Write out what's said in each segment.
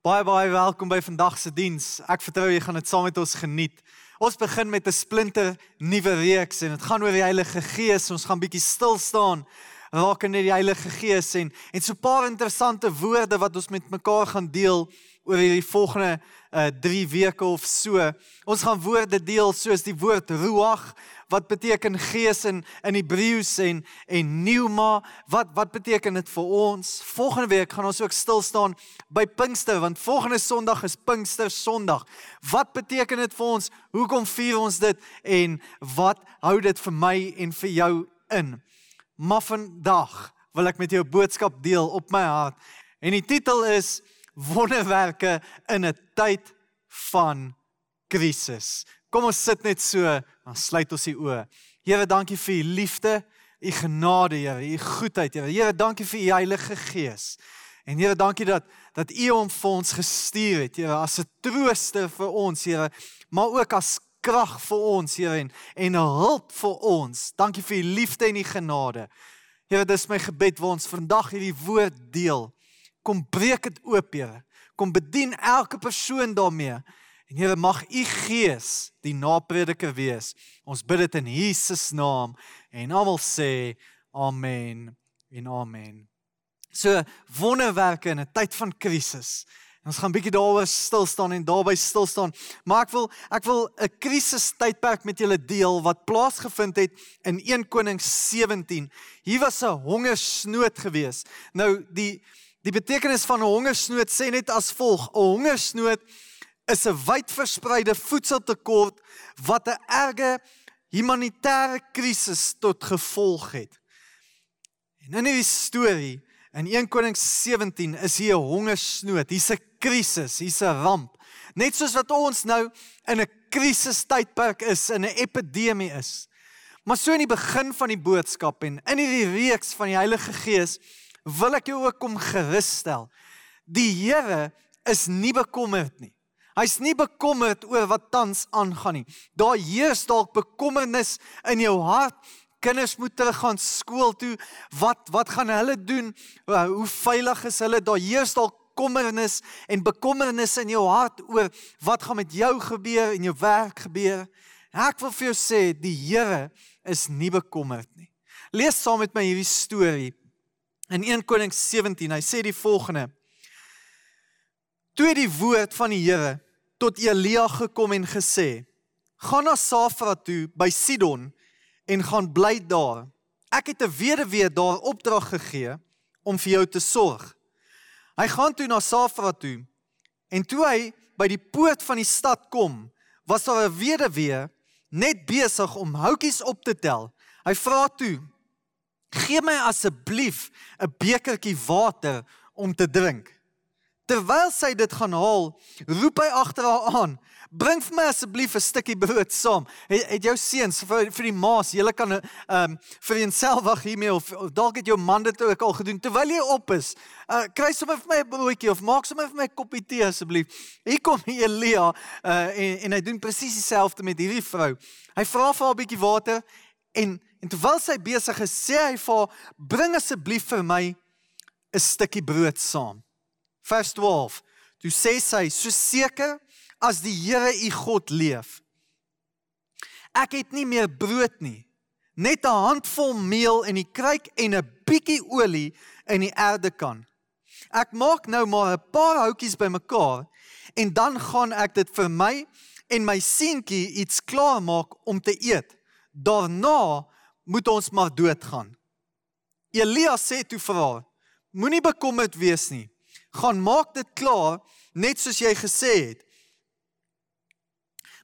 Baie baie welkom by vandag se diens. Ek vertrou jy gaan dit saam met ons geniet. Ons begin met 'n splinter nuwe reeks en dit gaan oor die Heilige Gees. Ons gaan bietjie stil staan in die Heilige Gees en en so 'n paar interessante woorde wat ons met mekaar gaan deel oor hierdie volgende uh 3 weke of so. Ons gaan woorde deel soos die woord ruach wat beteken gees in in Hebreëus en en pneuma wat wat beteken dit vir ons? Volgende week gaan ons ook stil staan by Pinkster want volgende Sondag is Pinkster Sondag. Wat beteken dit vir ons? Hoekom vier ons dit en wat hou dit vir my en vir jou in? Maar vandag wil ek met jou 'n boodskap deel op my hart en die titel is wonderwerke in 'n tyd van krisis. Kom ons sit net so, dan sluit ons die oë. Here, dankie vir u liefde, u genade, Here, u goedheid, Here. Here, dankie vir u Heilige Gees. En Here, dankie dat dat u hom vir ons gestuur het, Here, as 'n trooster vir ons, Here, maar ook as krag vir ons, Here, en en hulp vir ons. Dankie vir u liefde en u genade. Here, dis my gebed waar ons vandag hierdie woord deel. Kom breek dit oop, Here. Kom bedien elke persoon daarmee. En Here, mag U Gees die naprediker wees. Ons bid dit in Jesus naam en almal sê amen en amen. So wonderwerke in 'n tyd van krisis. Ons gaan bietjie daaroor stil staan en daarby stil staan. Maar ek wil ek wil 'n krisis tydperk met julle deel wat plaasgevind het in 1 Konings 17. Hier was 'n hongersnood gewees. Nou die Die betekenis van 'n hongersnood sê net as volg: 'n Hongersnood is 'n wydverspreide voedseltekort wat 'n erge humanitêre krisis tot gevolg het. En in hierdie storie in 1 Konings 17 is hier 'n hongersnood, hier's 'n krisis, hier's 'n ramp. Net soos wat ons nou in 'n krisistydperk is, in 'n epidemie is. Maar so in die begin van die boodskap en in hierdie reeks van die Heilige Gees wil ek jou ook kom gerusstel. Die Here is nie bekommerd nie. Hy's nie bekommerd oor wat tans aangaan nie. Daar heers dalk bekommernis in jou hart. Kinders moet teruggaan skool toe. Wat wat gaan hulle doen? Hoe veilig is hulle? Daar heers dalk kommernis en bekommernis in jou hart oor wat gaan met jou gebeur en jou werk gebeur. Ek wil vir jou sê die Here is nie bekommerd nie. Lees saam met my hierdie storie In 1 Konings 17, hy sê die volgende: Toe die woord van die Here tot Elia gekom en gesê: Gaan na Safra toe by Sidon en gaan bly daar. Ek het 'n weduwee daar opdrag gegee om vir jou te sorg. Hy gaan toe na Safra toe en toe hy by die poort van die stad kom, was daar 'n weduwee net besig om houtjies op te tel. Hy vra toe: Gee my asseblief 'n bekertjie water om te drink. Terwyl sy dit gaan haal, roep hy agter haar aan: "Bring vir my asseblief 'n stukkie brood saam." Het, het jou seuns vir vir die maas, julle kan ehm um, vir eenself wag hiermee of, of dalk het jou man dit ook al gedoen terwyl jy op is. Uh kry sommer vir my 'n broodjie of maak sommer vir my 'n koppie tee asseblief. Hier kom Elia uh en en hy doen presies dieselfde met hierdie vrou. Hy vra vir haar 'n bietjie water en En terwyl sy besig is, sê hy vir haar: "Bring asseblief vir my 'n stukkie brood saam." Vers 12. Toe sê sy: "So seker as die Here u God leef, ek het nie meer brood nie, net 'n handvol meel in die kruik en 'n bietjie olie in die erde kan. Ek maak nou maar 'n paar houtjies bymekaar en dan gaan ek dit vir my en my seentjie iets klaar maak om te eet. Daarna moet ons maar doodgaan. Elia sê toe vir haar: Moenie bekommerd wees nie. Gaan maak dit klaar net soos jy gesê het.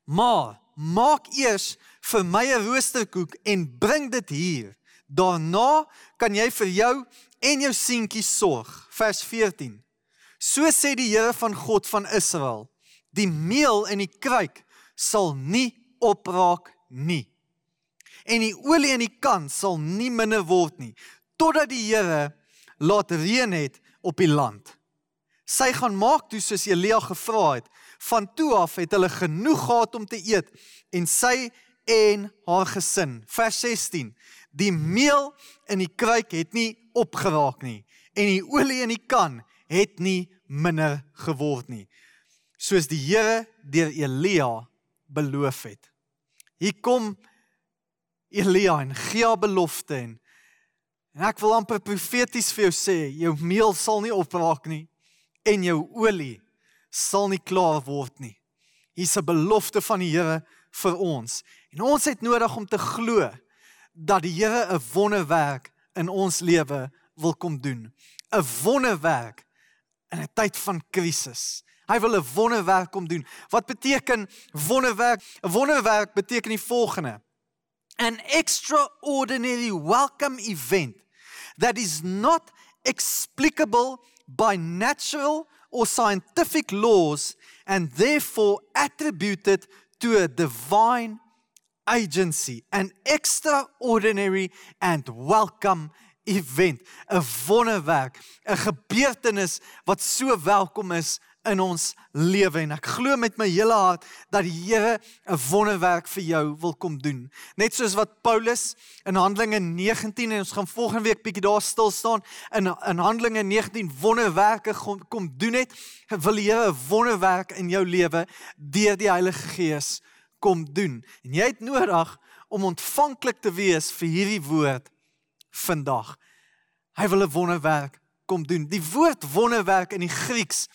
Maar maak eers vir my 'n roosterkoek en bring dit hier. Daarna kan jy vir jou en jou seentjie sorg. Vers 14. So sê die Here van God van Israel: Die meel in die kruik sal nie opraak nie en die olie in die kan sal nie minder word nie totdat die Here laat reën het op die land. Sy gaan maak toe soos Elia gevra het. Van toe af het hulle genoeg gehad om te eet en sy en haar gesin. Vers 16. Die meel in die kruik het nie opgeraak nie en die olie in die kan het nie minder geword nie. Soos die Here deur Elia beloof het. Hier kom Elia en gee belofte en en ek wil amper profeties vir jou sê, jou meel sal nie opraak nie en jou olie sal nie klaar word nie. Hier's 'n belofte van die Here vir ons. En ons het nodig om te glo dat die Here 'n wonderwerk in ons lewe wil kom doen. 'n Wonderwerk in 'n tyd van krisis. Hy wil 'n wonderwerk kom doen. Wat beteken wonderwerk? 'n Wonderwerk beteken die volgende: An extraordinary welcome event that is not explicable by natural or scientific laws and therefore attributed to a divine agency, an extraordinary and welcome event, 'n wonderwerk, 'n gebeurtenis wat so welkom is in ons lewe en ek glo met my hele hart dat die Here 'n wonderwerk vir jou wil kom doen. Net soos wat Paulus in Handelinge 19 en ons gaan volgende week bietjie daar stil staan in in Handelinge 19 wonderwerke kom, kom doen het, wil die Here 'n wonderwerk in jou lewe deur die Heilige Gees kom doen. En jy het nodig om ontvanklik te wees vir hierdie woord vandag. Hy wil 'n wonderwerk kom doen. Die woord wonderwerk in die Grieks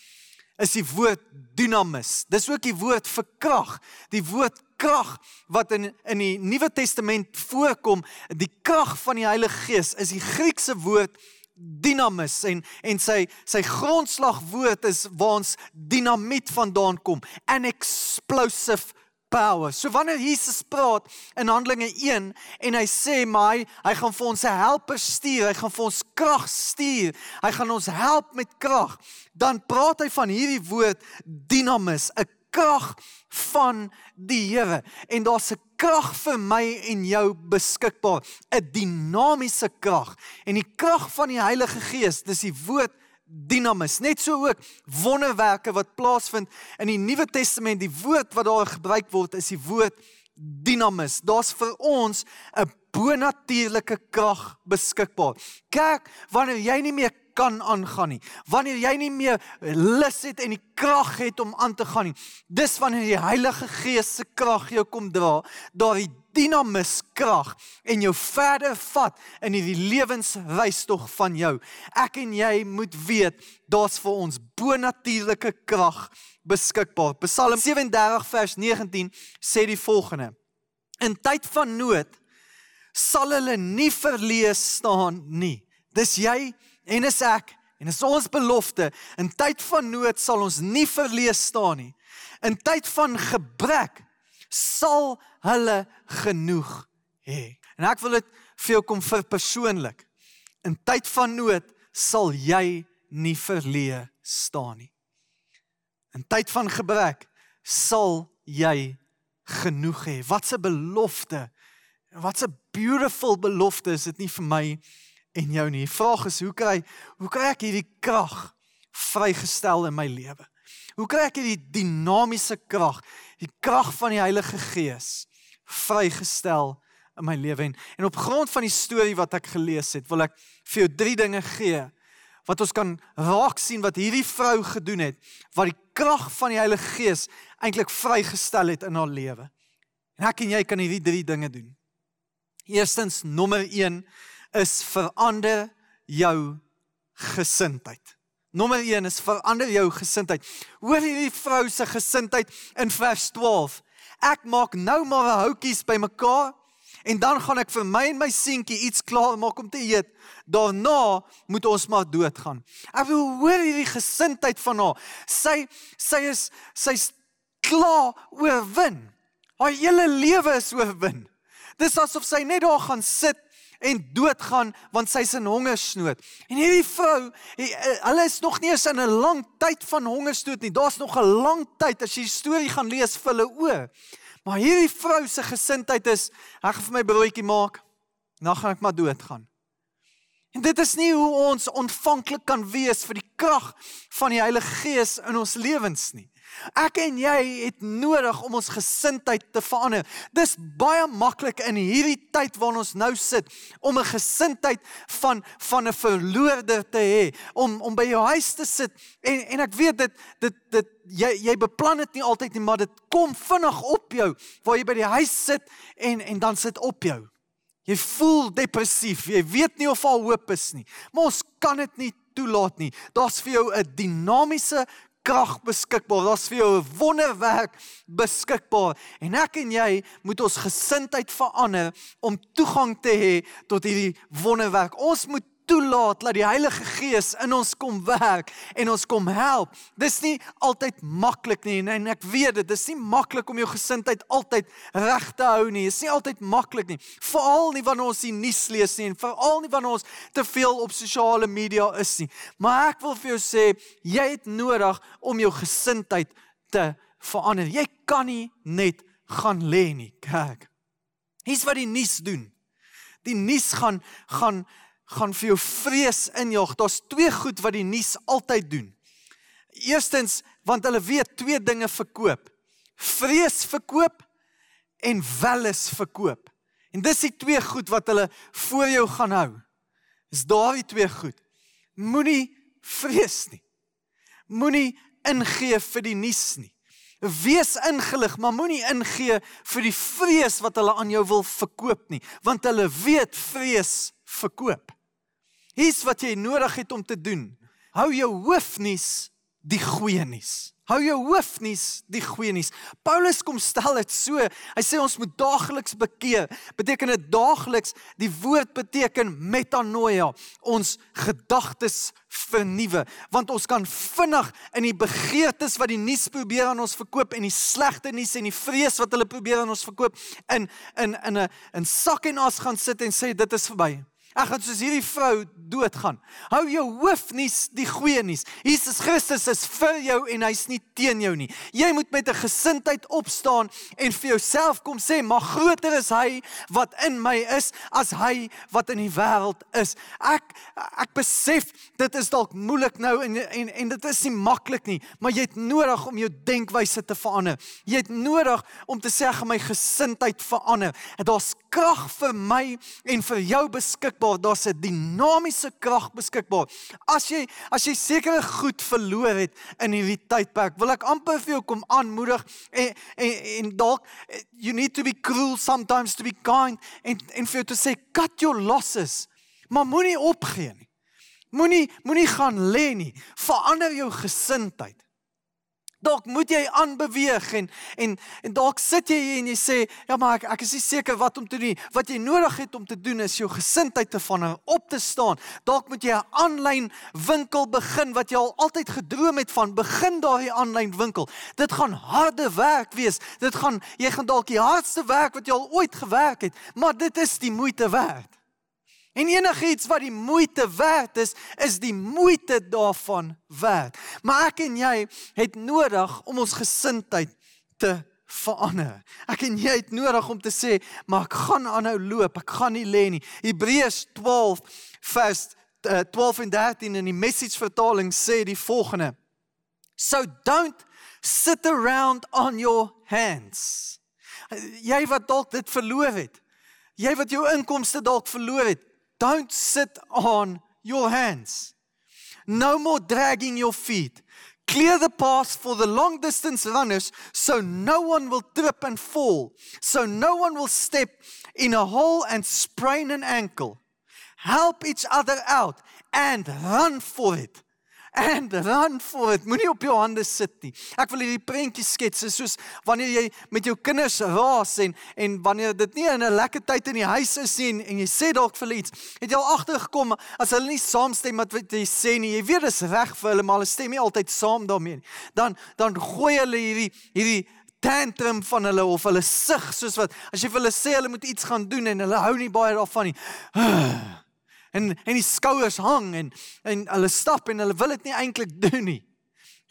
is die woord dynamis. Dis ook die woord vir krag. Die woord krag wat in in die Nuwe Testament voorkom, die krag van die Heilige Gees is die Griekse woord dynamis en en sy sy grondslagwoord is waar ons dinamiet vandaan kom, an explosive power. So wanneer Jesus praat in Handelinge 1 en hy sê hy, hy gaan vir ons 'n helper stuur, hy gaan vir ons krag stuur, hy gaan ons help met krag, dan praat hy van hierdie woord dynamis, 'n krag van die Here. En daar's 'n krag vir my en jou beskikbaar, 'n dinamiese krag. En die krag van die Heilige Gees, dis die woord dinamis. Net so ook wonderwerke wat plaasvind in die Nuwe Testament. Die woord wat daar gebruik word is die woord dinamis. Daar's vir ons 'n bonatuurlike krag beskikbaar. Kyk, wanneer jy nie meer kan aangaan nie. Wanneer jy nie meer lus het en die krag het om aan te gaan nie. Dis wanneer die Heilige Gees se krag jou kom dra, daardie dinamis krag en jou verder vat in hierdie lewensreis tog van jou. Ek en jy moet weet daar's vir ons bonatuurlike krag beskikbaar. Psalm 37 vers 19 sê die volgende: In tyd van nood sal hulle nie verlees staan nie. Dis jy en is ek en is ons belofte in tyd van nood sal ons nie verlees staan nie. In tyd van gebrek sal hulle genoeg hê. En ek wil dit vir jou kom vir persoonlik. In tyd van nood sal jy nie verleë staan nie. In tyd van gebrek sal jy genoeg hê. Wat 'n belofte. Wat 'n beautiful belofte is dit nie vir my en jou nie. Die vraag is hoe kry hoe kry ek hierdie krag vrygestel in my lewe? Hoe kry ek hierdie dinamiese krag, die krag van die Heilige Gees vrygestel in my lewe en, en op grond van die storie wat ek gelees het, wil ek vir jou drie dinge gee wat ons kan raak sien wat hierdie vrou gedoen het wat die krag van die Heilige Gees eintlik vrygestel het in haar lewe. En ek en jy kan hierdie drie dinge doen. Eerstens nommer 1 is verander jou gesindheid. Nommer 1 is verander jou gesindheid. Hoor hierdie vrou se gesindheid in vers 12. Ek maak nou maar 'n houtjies bymekaar en dan gaan ek vir my en my seentjie iets klaar maak om te eet. Daarna moet ons maar doodgaan. Ek wil hoor hierdie gesindheid van haar. Sy sy is sy's klaar oorwin. Haar hele lewe is oorwin. Dis asof sy net daar gaan sit en doodgaan want sy's in hongersnood. En hierdie vrou, eh, hulle is nog nie eens in 'n lang tyd van hongersnood nie. Daar's nog 'n lang tyd as jy die storie gaan lees vir hulle oë. Maar hierdie vrou se gesindheid is, ek gaan vir my broodjie maak, dan gaan ek maar doodgaan. En dit is nie hoe ons ontvanklik kan wees vir die krag van die Heilige Gees in ons lewens nie. Ek en jy het nodig om ons gesindheid te verander. Dis baie maklik in hierdie tyd waarin ons nou sit om 'n gesindheid van van 'n verloorder te hê, om om by jou huis te sit en en ek weet dit dit dit jy jy beplan dit nie altyd nie, maar dit kom vinnig op jou waar jy by die huis sit en en dan sit op jou. Jy voel depressief, jy weet nie of al hoop is nie. Maar ons kan dit nie toelaat nie. Daar's vir jou 'n dinamiese krag beskikbaar. Daar's vir jou 'n wonderwerk beskikbaar. En ek en jy moet ons gesindheid verander om toegang te hê tot hierdie wonderwerk. Ons moet toelaat dat die Heilige Gees in ons kom werk en ons kom help. Dis nie altyd maklik nie en ek weet dit, dis nie maklik om jou gesindheid altyd reg te hou nie. Dit is nie altyd maklik nie. Veral nie wanneer ons die nuus lees nie en veral nie wanneer ons te veel op sosiale media is nie. Maar ek wil vir jou sê, jy het nodig om jou gesindheid te verander. Jy kan nie net gaan lê nie. Kyk. Hier's wat die nuus doen. Die nuus gaan gaan gaan vir jou vrees injag. Daar's twee goed wat die nuus altyd doen. Eerstens, want hulle weet twee dinge verkoop. Vrees verkoop en welis verkoop. En dis die twee goed wat hulle voor jou gaan hou. Is daardie twee goed. Moenie vrees nie. Moenie ingee vir die nuus nie. Wees ingelig, maar moenie ingee vir die vrees wat hulle aan jou wil verkoop nie, want hulle weet vrees verkoop. Hier's wat jy nodig het om te doen. Hou jou hoofnuus die goeie nuus. Hou jou hoofnuus die goeie nuus. Paulus kom stel dit so. Hy sê ons moet daagliks bekeer. Beteken dit daagliks? Die woord beteken metanoia, ons gedagtes vernuwe, want ons kan vinnig in die begeertes wat die nuus probeer aan ons verkoop en die slegte nuus en die vrees wat hulle probeer aan ons verkoop in in in 'n in sak en as gaan sit en sê dit is verby. Ek gaan soos hierdie vrou doodgaan. Hou jou hoof nie die goeie nuus. Jesus Christus is vir jou en hy's nie teen jou nie. Jy moet met 'n gesindheid opstaan en vir jouself kom sê, "Maar groter is hy wat in my is as hy wat in die wêreld is." Ek ek besef dit is dalk moeilik nou en en en dit is nie maklik nie, maar jy het nodig om jou denkwyse te verander. Jy het nodig om te sê, "Ek my gesindheid verander." En daar's krag vir my en vir jou beskikbaar. Daar's 'n dinamiese krag beskikbaar. As jy as jy sekere goed verloor het in hierdie tydperk, wil ek amper vir jou kom aanmoedig en en, en dalk you need to be cruel sometimes to be kind en en vir jou te sê cut your losses. Maar moenie opgee nie. Moenie moenie gaan lê nie. Verander jou gesindheid. Dalk moet jy aanbeweeg en en en dalk sit jy hier en jy sê ja maar ek ek is nie seker wat om te doen. Wat jy nodig het om te doen is jou gesindheid te van op te staan. Dalk moet jy 'n aanlyn winkel begin wat jy al altyd gedroom het van. Begin daai aanlyn winkel. Dit gaan harde werk wees. Dit gaan jy gaan dalk die hardste werk wat jy al ooit gewerk het, maar dit is die moeite werd. En enigiets wat die moeite werd is, is die moeite daarvan werd. Maar ek en jy het nodig om ons gesindheid te verander. Ek en jy het nodig om te sê, maar ek gaan aanhou loop, ek gaan nie lê nie. Hebreërs 12 vers 12 eh, en 13 in die message vertaling sê die volgende. So don't sit around on your hands. Jy wat dalk dit verloor het. Jy wat jou inkomste dalk verloor het. Don't sit on your hands. No more dragging your feet. Clear the path for the long distance runners so no one will trip and fall, so no one will step in a hole and sprain an ankle. Help each other out and run for it. And run for it. Moenie op jou hande sit nie. Ek wil hierdie prentjie skets soos wanneer jy met jou kinders raas en en wanneer dit nie in 'n lekker tyd in die huis is nie en, en jy sê dalk vir iets, het jy al agtergekom as hulle nie saamstem met wat jy sê nie. Jy weet dis reg vir hulle, maar hulle stem nie altyd saam daarmee nie. Dan dan gooi hulle hierdie hierdie tantrum van hulle of hulle sug soos wat as jy vir hulle sê hulle moet iets gaan doen en hulle hou nie baie daarvan nie. en en die skouers hang en en hulle stap en hulle wil dit nie eintlik doen nie.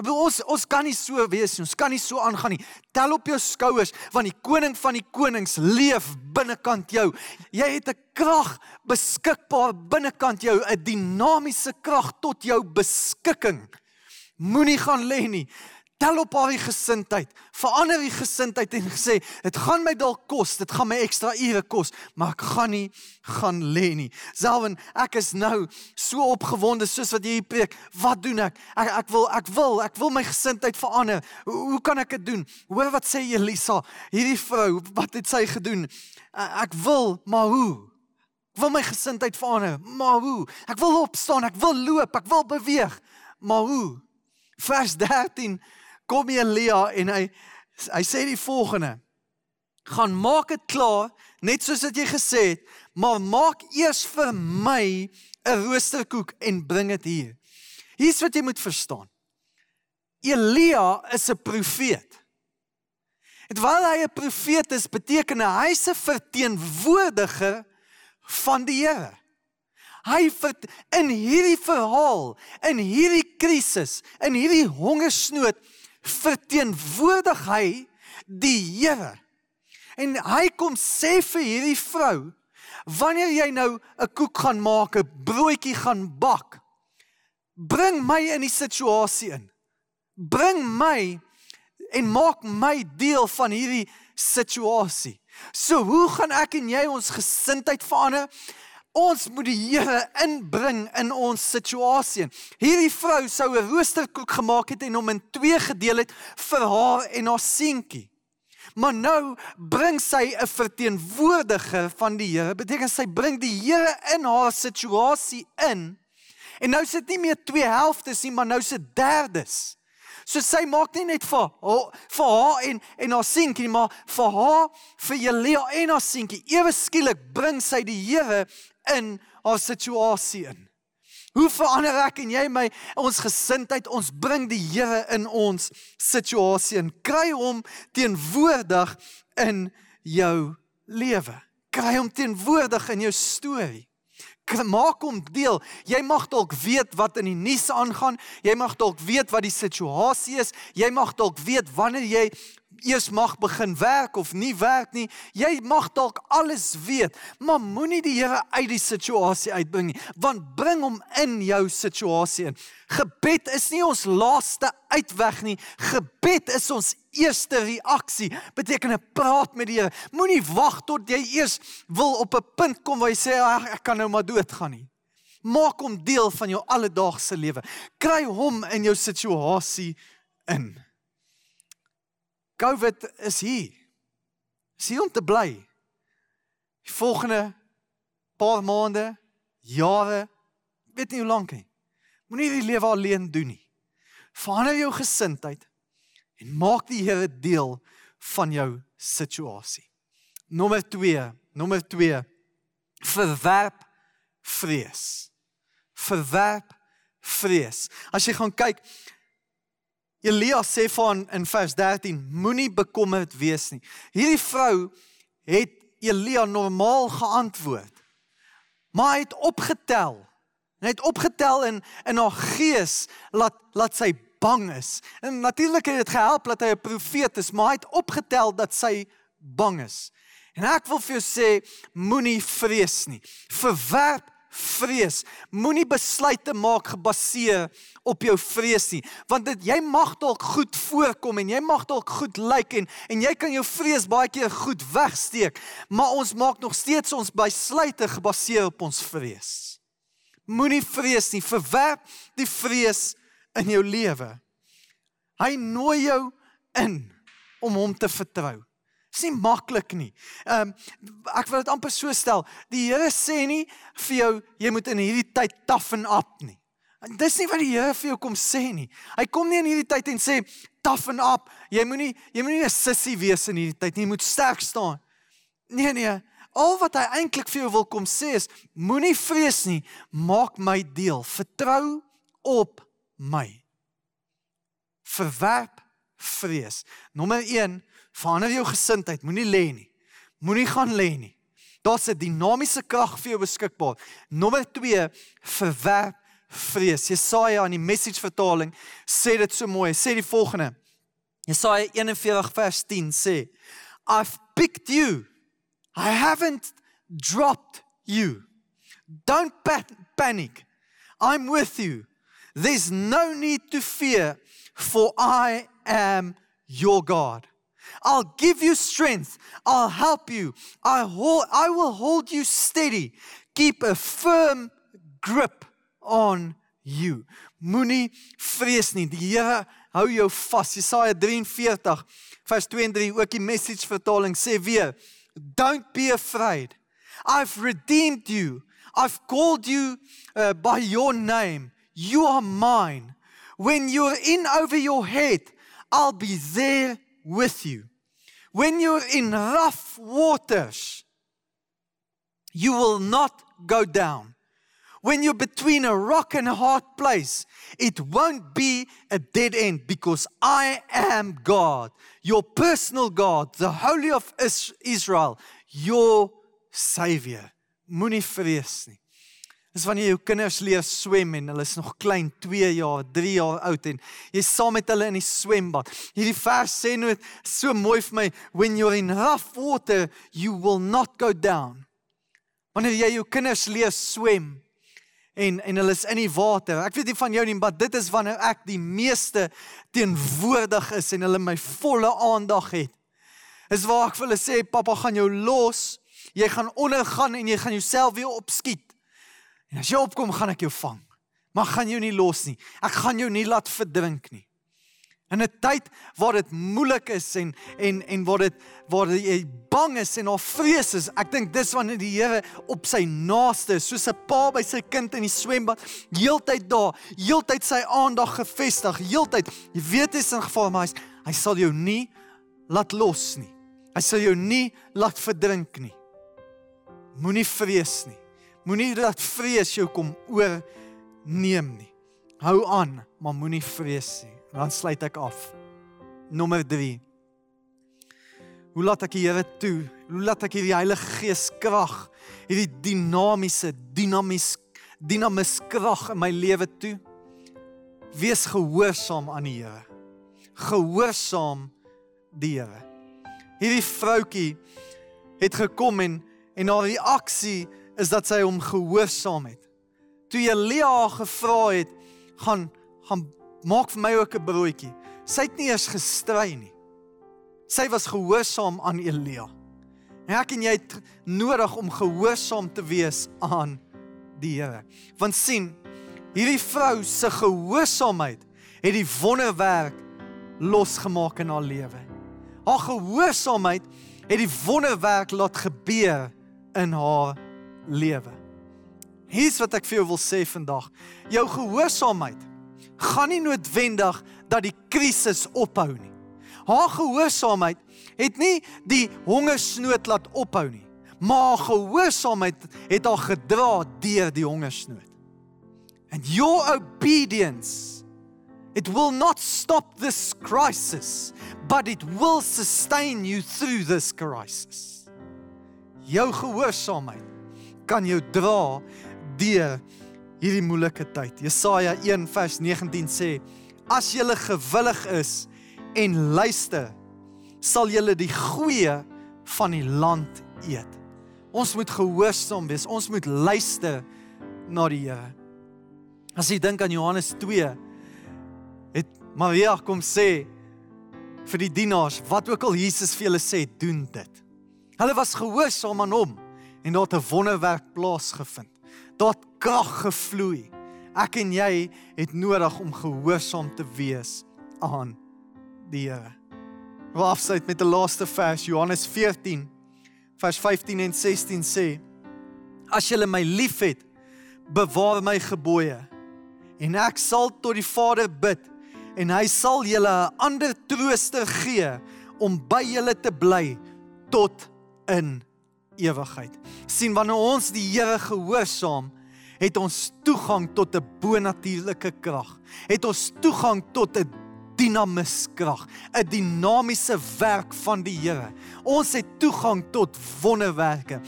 Ek bedoel ons ons kan nie so wees nie. Ons kan nie so aangaan nie. Tel op jou skouers want die koning van die konings leef binnekant jou. Jy het 'n krag beskikbaar binnekant jou, 'n dinamiese krag tot jou beskikking. Moenie gaan lê nie. Tel op haar gesindheid, verander die gesindheid en gesê, dit gaan my dalk kos, dit gaan my ekstra ure kos, maar ek gaan nie gaan lê nie. Selwen, ek is nou so opgewonde soos wat jy preek. Wat doen ek? Ek ek wil ek wil ek wil my gesindheid verander. Hoe, hoe kan ek dit doen? Hoor wat sê Elisa, hierdie vrou, wat het sy gedoen? Ek wil, maar hoe? Ek wil my gesindheid verander, maar hoe? Ek wil opstaan, ek wil loop, ek wil beweeg, maar hoe? Vers 13 kom Elia en hy hy sê die volgende: gaan maak dit klaar net soos wat jy gesê het, maar maak eers vir my 'n roosterkoek en bring dit hier. Hier's wat jy moet verstaan. Elia is 'n profeet. En terwyl hy 'n profeet is, beteken hy 'n verteenwoordiger van die Here. Hy vert, in hierdie verhaal, in hierdie krisis, in hierdie hongersnood verteenwoordig hy die Here. En hy kom sê vir hierdie vrou, wanneer jy nou 'n koek gaan maak, 'n broodjie gaan bak, bring my in die situasie in. Bring my en maak my deel van hierdie situasie. So hoe gaan ek en jy ons gesindheid verander? Ons moet die Here inbring in ons situasie. Hierdie vrou sou 'n roosterkoek gemaak het en hom in twee gedeel het vir haar en haar seentjie. Maar nou bring sy 'n verteenwoordiger van die Here. Beteken sy bring die Here in haar situasie in. En nou sit nie meer twee helftes nie, maar nou sit derdes. So sy maak nie net vir haar, vir haar en en haar seentjie, maar vir haar, vir Jelia en haar seentjie. Ewe skielik bring sy die Here in haar situasie in. Hoe verander ek en jy my ons gesindheid ons bring die Here in ons situasie in. Kry hom teenwoordig in jou lewe. Kry hom teenwoordig in jou storie. Maak hom deel. Jy mag dalk weet wat in die nuus aangaan. Jy mag dalk weet wat die situasie is. Jy mag dalk weet wanneer jy eers mag begin werk of nie werk nie. Jy mag dalk alles weet, maar moenie die Here uit die situasie uitbring nie, want bring hom in jou situasie in. Gebed is nie ons laaste uitweg nie. Gebed is ons eerste reaksie. Beteken 'n praat met die Here. Moenie wag tot jy eers wil op 'n punt kom waar jy sê ag ek kan nou maar doodgaan nie. Maak hom deel van jou alledaagse lewe. Kry hom in jou situasie in. COVID is hier. Is hier om te bly. Die volgende paar maande, jare, weet nie hoe lank nie. Moenie die lewe alleen doen nie. Verander jou gesindheid en maak die Here deel van jou situasie. Nommer 2, nommer 2. Verwerp vrees. Verwerp vrees. As jy gaan kyk, Elia sê van in vers 13 moenie bekommerd wees nie. Hierdie vrou het Elia normaal geantwoord. Maar hy het opgetel. Hy het opgetel in in haar gees laat laat sy bang is. En natuurlik het dit gehelp dat hy 'n profeet is, maar hy het opgetel dat sy bang is. En ek wil vir jou sê moenie vrees nie. Verwerp vrees. Moenie besluite maak gebaseer op jou vrees nie, want dit jy mag dalk goed voorkom en jy mag dalk goed lyk en en jy kan jou vrees baie keer goed wegsteek, maar ons maak nog steeds ons besluite gebaseer op ons vrees. Moenie vrees nie, verwerp die vrees in jou lewe. Hy nooi jou in om hom te vertrou. Dis nie maklik nie. Ehm um, ek wil dit amper so stel. Die Here sê nie vir jou jy moet in hierdie tyd toughen up nie. En dis nie wat die Here vir jou kom sê nie. Hy kom nie in hierdie tyd en sê toughen up. Jy moenie jy moenie 'n sissie wees in hierdie tyd nie. Jy moet sterk staan. Nee nee. Al wat hy eintlik vir jou wil kom sê is moenie vrees nie. Maak my deel. Vertrou op my. Verwerp vrees. Nommer 1 Verander jou gesindheid, moenie lê nie. Moenie gaan lê nie. Daar's 'n dinamiese krag vir jou beskikbaar. Nommer 2, verwerp vrees. Jesaja in die message vertaling sê dit so mooi. Sê die volgende. Jesaja 41 vers 10 sê: I've picked you. I haven't dropped you. Don't panic. I'm with you. There's no need to fear for I am your God. I'll give you strength. I'll help you. I hold, I will hold you steady. Keep a firm grip on you. Moenie vrees nie. Die Here hou jou vas. Jesaja 43 vers 2 en 3 ook die message vertaling sê weer, don't be afraid. I've redeemed you. I've called you uh, by your name. You are mine. When you're in over your head, I'll be there with you. When you're in rough waters, you will not go down. When you're between a rock and a hard place, it won't be a dead end because I am God, your personal God, the Holy of Israel, your Savior. Moenie vrees nie. Dis wanneer jou kinders leer swem en hulle is nog klein, 2 jaar, 3 jaar oud en jy saam met hulle in die swembad. Hierdie vers sê net so mooi vir my, when you're in rough water, you will not go down. Wanneer jy jou kinders leer swem en en hulle is in die water. Ek weet nie van jou nie, maar dit is wanneer ek die meeste teenwoordig is en hulle my volle aandag het. Is waar ek vir hulle sê, pappa gaan jou los. Jy gaan ondergaan en jy gaan jouself weer opskiet. En as jy opkom, gaan ek jou vang. Maar gaan jou nie los nie. Ek gaan jou nie laat verdrink nie. In 'n tyd waar dit moeilik is en en en waar dit waar jy bang is en of vrees is, ek dink dis wanneer die Here op sy naaste, soos 'n pa by sy kind in die swembad, heeltyd daar, heeltyd sy aandag gefestig, heeltyd. Jy weet dis in geval maar hy, hy sal jou nie laat los nie. Hy sal jou nie laat verdrink nie. Moenie vrees nie. Moenie dat vrees jou kom oorneem nie. Hou aan, maar moenie vrees nie. Dan sluit ek af. Nommer 3. Hoe laat ek die Here toe? Hoe laat ek die Heilige Gees krag, hierdie dinamiese, dinamies dinamis krag in my lewe toe? Wees gehoorsaam aan die Here. Gehoorsaam die Here. Hierdie vroutkie het gekom en en haar reaksie is dat sy hom gehoorsaam het. Toe Elia gevra het, gaan gaan maak vir my ook 'n broodjie. Sy het nie eers gestry nie. Sy was gehoorsaam aan Elia. En ek en jy het nodig om gehoorsaam te wees aan die Here. Want sien, hierdie vrou se gehoorsaamheid het die wonderwerk losgemaak in haar lewe. Haar gehoorsaamheid het die wonderwerk laat gebeur in haar lewe. Hier's wat ek vir jou wil sê vandag. Jou gehoorsaamheid gaan nie noodwendig dat die krisis ophou nie. Haar gehoorsaamheid het nie die hongersnood laat ophou nie, maar haar gehoorsaamheid het haar gedra deur die hongersnood. And your obedience it will not stop this crisis, but it will sustain you through this crisis. Jou gehoorsaamheid kan jou dra deur hierdie moeilike tyd. Jesaja 1 vers 19 sê: As jy gewillig is en luister, sal jy die goeie van die land eet. Ons moet gehoorsaam wees. Ons moet luister na die Here. As jy dink aan Johannes 2, het Maria kom sê vir die dienaars, wat ook al Jesus vir hulle sê, doen dit. Hulle was gehoorsaam aan hom en daar het 'n wonderwerk plaasgevind. Daar het krag gevloei. Ek en jy het nodig om gehoorsaam te wees aan die Here. Waar afsluit met die laaste vers Johannes 14 vers 15 en 16 sê: As julle my liefhet, bewaar my gebooie en ek sal tot die Vader bid en hy sal julle 'n ander trooster gee om by julle te bly tot in ewigheid. sien wanneer ons die Here gehoorsaam, het ons toegang tot 'n bonatuurlike krag. Het ons toegang tot 'n dinamis krag, 'n dinamiese werk van die Here. Ons het toegang tot wonderwerke.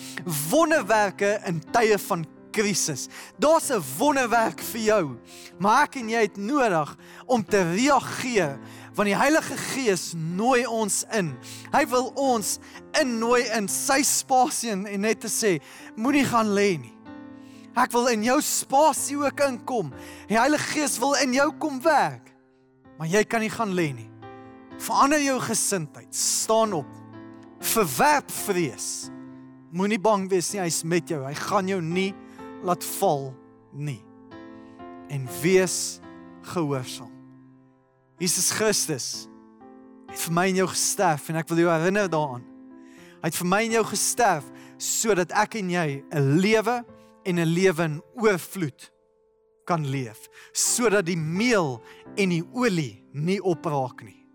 Wonderwerke in tye van krisis. Daar's 'n wonderwerk vir jou, maar ek en jy het nodig om te reageer want die Heilige Gees nooi ons in. Hy wil ons innooi in sy spasie en net te sê, moenie gaan lê nie. Ek wil in jou spasie ook inkom. Die Heilige Gees wil in jou kom werk. Maar jy kan nie gaan lê nie. Verander jou gesindheid. Staan op. Verwerp vrees. Moenie bang wees nie, hy's met jou. Hy gaan jou nie laat val nie. En wees gehoorsaam. Jesus Christus het vir my en jou gesterf en ek wil jou herinner daaraan. Hy het vir my en jou gesterf sodat ek en jy 'n lewe en 'n lewe in oorvloed kan leef, sodat die meel en die olie nie opraak nie.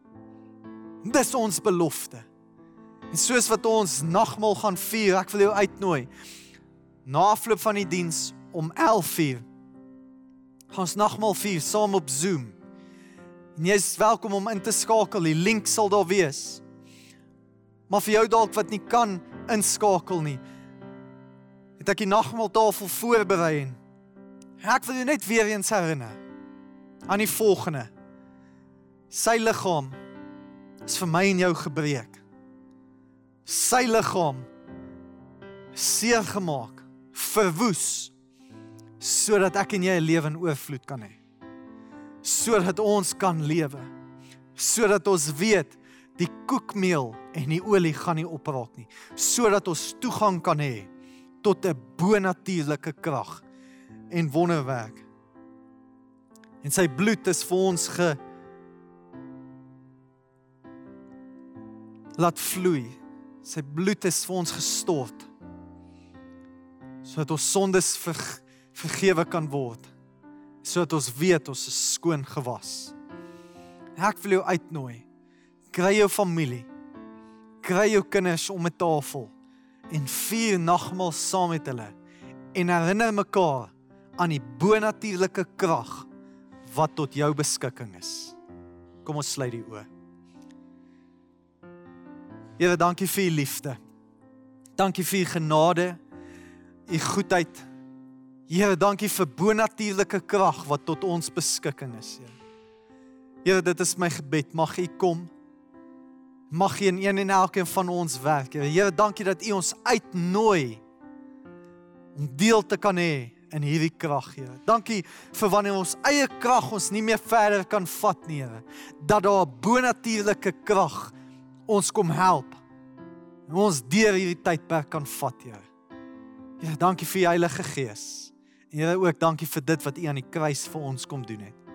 Dis ons belofte. En soos wat ons nagmaal gaan vier, ek wil jou uitnooi na afloop van die diens om 11:00 gaan ons nagmaal vier saam op Zoom. En jy is welkom om in te skakel. Die link sal daar wees. Maar vir jou dalk wat nie kan inskakel nie, het ek die nagmaaltafel voorberei en ek wil jou net weer eens herinner aan die volgende. Sy liggaam is vir my en jou gebreek. Sy liggaam seer gemaak, verwoes sodat ek en jy 'n lewe in oorvloed kan hê sodat ons kan lewe. Sodat ons weet die koekmeel en die olie gaan nie opraak nie, sodat ons toegang kan hê tot 'n bonatuurlike krag en wonderwerk. En sy bloed is vir ons ge laat vloei. Sy bloed is vir ons gestort sodat ons sondes ver, vergewe kan word sodat ons weet ons is skoon gewas. Ek wil jou uitnooi. Kry jou familie. Kry jou kinders om 'n tafel en vier nagmaal saam met hulle en herinner mekaar aan die bonatuurlike krag wat tot jou beskikking is. Kom ons sluit die oë. Here, dankie vir u liefde. Dankie vir u genade, u goedheid Here, dankie vir bonatuurlike krag wat tot ons beskikking is, Here. Here, dit is my gebed, mag U kom. Mag U in een en elkeen van ons werk, Here. Here, dankie dat U ons uitnooi om deel te kan hê in hierdie krag, Here. Dankie vir wanneer ons eie krag ons nie meer verder kan vat nie, Here. Dat daar 'n bonatuurlike krag ons kom help. Ons deur hierdie tydperk kan vat, Here. Ja, dankie vir die Heilige Gees. Here ook dankie vir dit wat U aan die kruis vir ons kom doen het.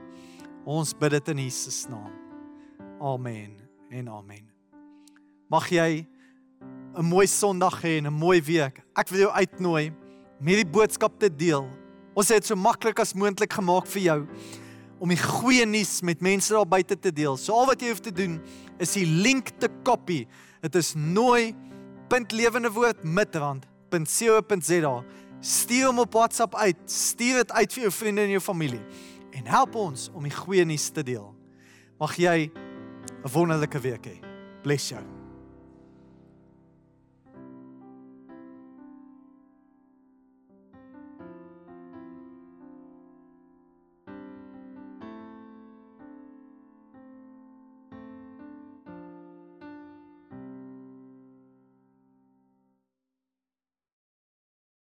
Ons bid dit in Jesus naam. Amen en amen. Mag jy 'n mooi Sondag hê en 'n mooi week. Ek wil jou uitnooi om hierdie boodskap te deel. Ons het dit so maklik as moontlik gemaak vir jou om die goeie nuus met mense daar buite te deel. So al wat jy hoef te doen is die link te kopie. Dit is nooi.lewendewoord.midrand.co.za Stuur hom op WhatsApp uit. Stuur dit uit vir jou vriende en jou familie en help ons om die goeie nuus te deel. Mag jy 'n wonderlike week hê. Bless jou.